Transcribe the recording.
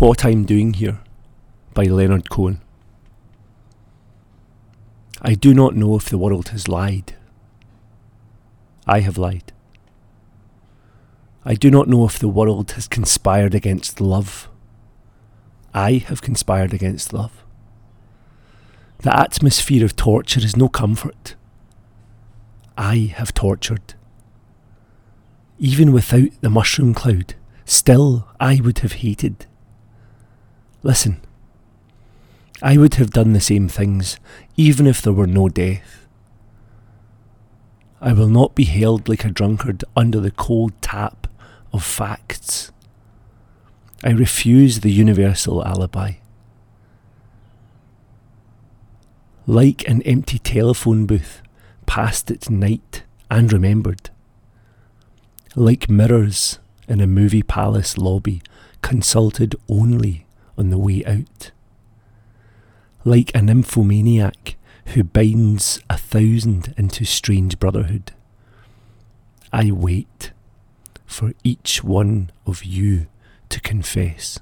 What I'm Doing Here by Leonard Cohen. I do not know if the world has lied. I have lied. I do not know if the world has conspired against love. I have conspired against love. The atmosphere of torture is no comfort. I have tortured. Even without the mushroom cloud, still I would have hated. Listen, I would have done the same things, even if there were no death. I will not be held like a drunkard under the cold tap of facts. I refuse the universal alibi. Like an empty telephone booth, past its night and remembered. Like mirrors in a movie palace lobby, consulted only on the way out. Like a nymphomaniac who binds a thousand into strange brotherhood. I wait for each one of you to confess.